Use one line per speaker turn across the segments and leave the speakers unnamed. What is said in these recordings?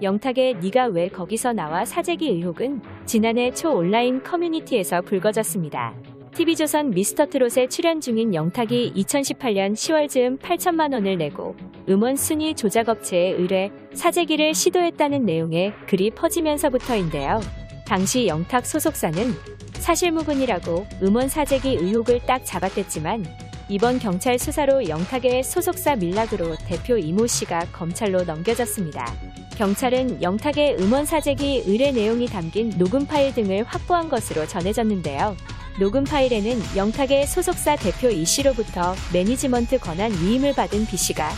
영탁의 네가 왜 거기서 나와 사재기 의혹은 지난해 초 온라인 커뮤니티에서 불거졌습니다. TV조선 미스터트롯에 출연 중인 영탁이 2018년 10월 즈음 8천만 원을 내고 음원 순위 조작업체에 의뢰 사재기를 시도했다는 내용의 글이 퍼지면서부터인데요. 당시 영탁 소속사는 사실무근이라고 음원 사재기 의혹을 딱 잡았댔지만 이번 경찰 수사로 영탁의 소속사 밀락으로 대표 이모 씨가 검찰로 넘겨졌습니다. 경찰은 영탁의 음원 사재기 의뢰 내용이 담긴 녹음 파일 등을 확보한 것으로 전해졌는데요. 녹음 파일에는 영탁의 소속사 대표 이 씨로부터 매니지먼트 권한 위임을 받은 B 씨가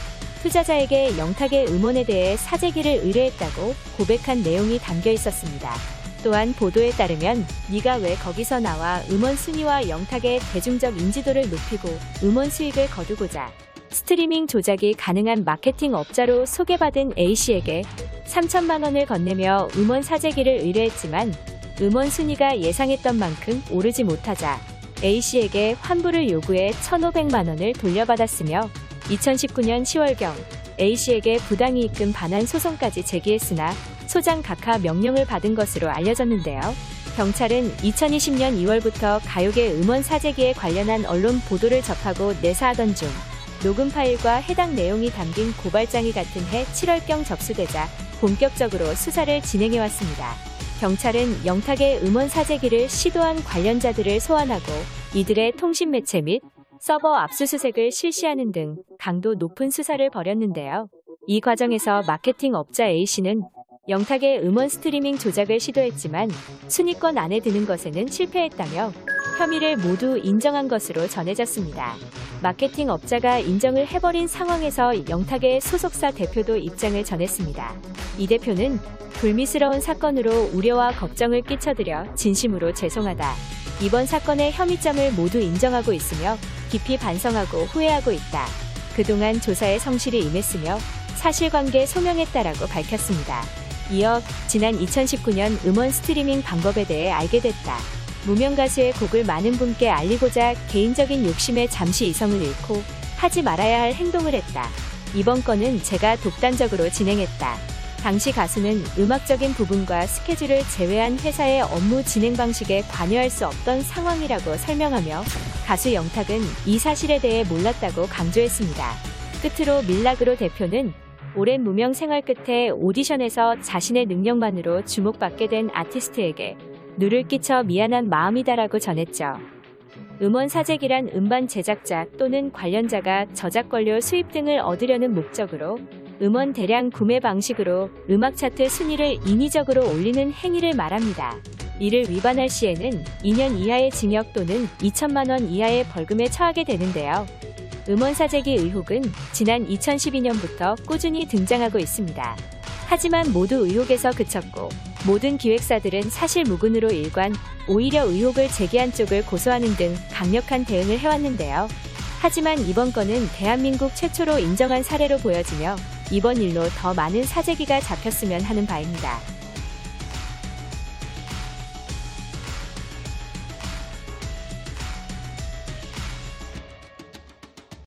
투자자에게 영탁의 음원에 대해 사재기를 의뢰했다고 고백한 내용이 담겨 있었습니다. 또한 보도에 따르면 네가 왜 거기서 나와 음원 순위와 영탁의 대중적 인지도를 높이고 음원 수익을 거두고자 스트리밍 조작이 가능한 마케팅 업자로 소개받은 A씨에게 3천만 원을 건네며 음원 사재기를 의뢰했지만 음원 순위가 예상했던 만큼 오르지 못하자 A씨에게 환불을 요구해 1,500만 원을 돌려받았으며 2019년 10월경 A씨에게 부당이익금 반환 소송까지 제기했으나 소장 각하 명령을 받은 것으로 알려졌는데요. 경찰은 2020년 2월부터 가요계 음원 사재기에 관련한 언론 보도를 접하고 내사하던 중 녹음 파일과 해당 내용이 담긴 고발장이 같은 해 7월경 접수되자 본격적으로 수사를 진행해왔습니다. 경찰은 영탁의 음원 사재기를 시도한 관련자들을 소환하고 이들의 통신 매체 및 서버 압수수색을 실시하는 등 강도 높은 수사를 벌였는데요. 이 과정에서 마케팅 업자 A씨는 영탁의 음원 스트리밍 조작을 시도했지만 순위권 안에 드는 것에는 실패했다며 혐의를 모두 인정한 것으로 전해졌습니다. 마케팅 업자가 인정을 해버린 상황에서 영탁의 소속사 대표도 입장을 전했습니다. 이 대표는 불미스러운 사건으로 우려와 걱정을 끼쳐드려 진심으로 죄송하다. 이번 사건의 혐의점을 모두 인정하고 있으며 깊이 반성하고 후회하고 있다. 그동안 조사에 성실히 임했으며 사실관계 소명했다라고 밝혔습니다. 이어 지난 2019년 음원 스트리밍 방법에 대해 알게 됐다. 무명 가수의 곡을 많은 분께 알리고자 개인적인 욕심에 잠시 이성을 잃고 하지 말아야 할 행동을 했다. 이번 건은 제가 독단적으로 진행했다. 당시 가수는 음악적인 부분과 스케줄을 제외한 회사의 업무 진행 방식에 관여할 수 없던 상황이라고 설명하며 가수 영탁은 이 사실에 대해 몰랐다고 강조했습니다. 끝으로 밀락으로 대표는 오랜 무명 생활 끝에 오디션에서 자신의 능력만으로 주목받게 된 아티스트에게 누를 끼쳐 미안한 마음이다라고 전했죠. 음원 사재기란 음반 제작자 또는 관련자가 저작 권료 수입 등을 얻으려는 목적으로 음원 대량 구매 방식으로 음악 차트 순위를 인위적으로 올리는 행위를 말합니다. 이를 위반할 시에는 2년 이하의 징역 또는 2천만 원 이하의 벌금에 처하게 되는데요. 음원 사재기 의혹은 지난 2012년부터 꾸준히 등장하고 있습니다. 하지만 모두 의혹에서 그쳤고 모든 기획사들은 사실 무근으로 일관 오히려 의혹을 제기한 쪽을 고소하는 등 강력한 대응을 해왔는데요. 하지만 이번 건은 대한민국 최초로 인정한 사례로 보여지며 이번 일로 더 많은 사재기가 잡혔으면 하는 바입니다.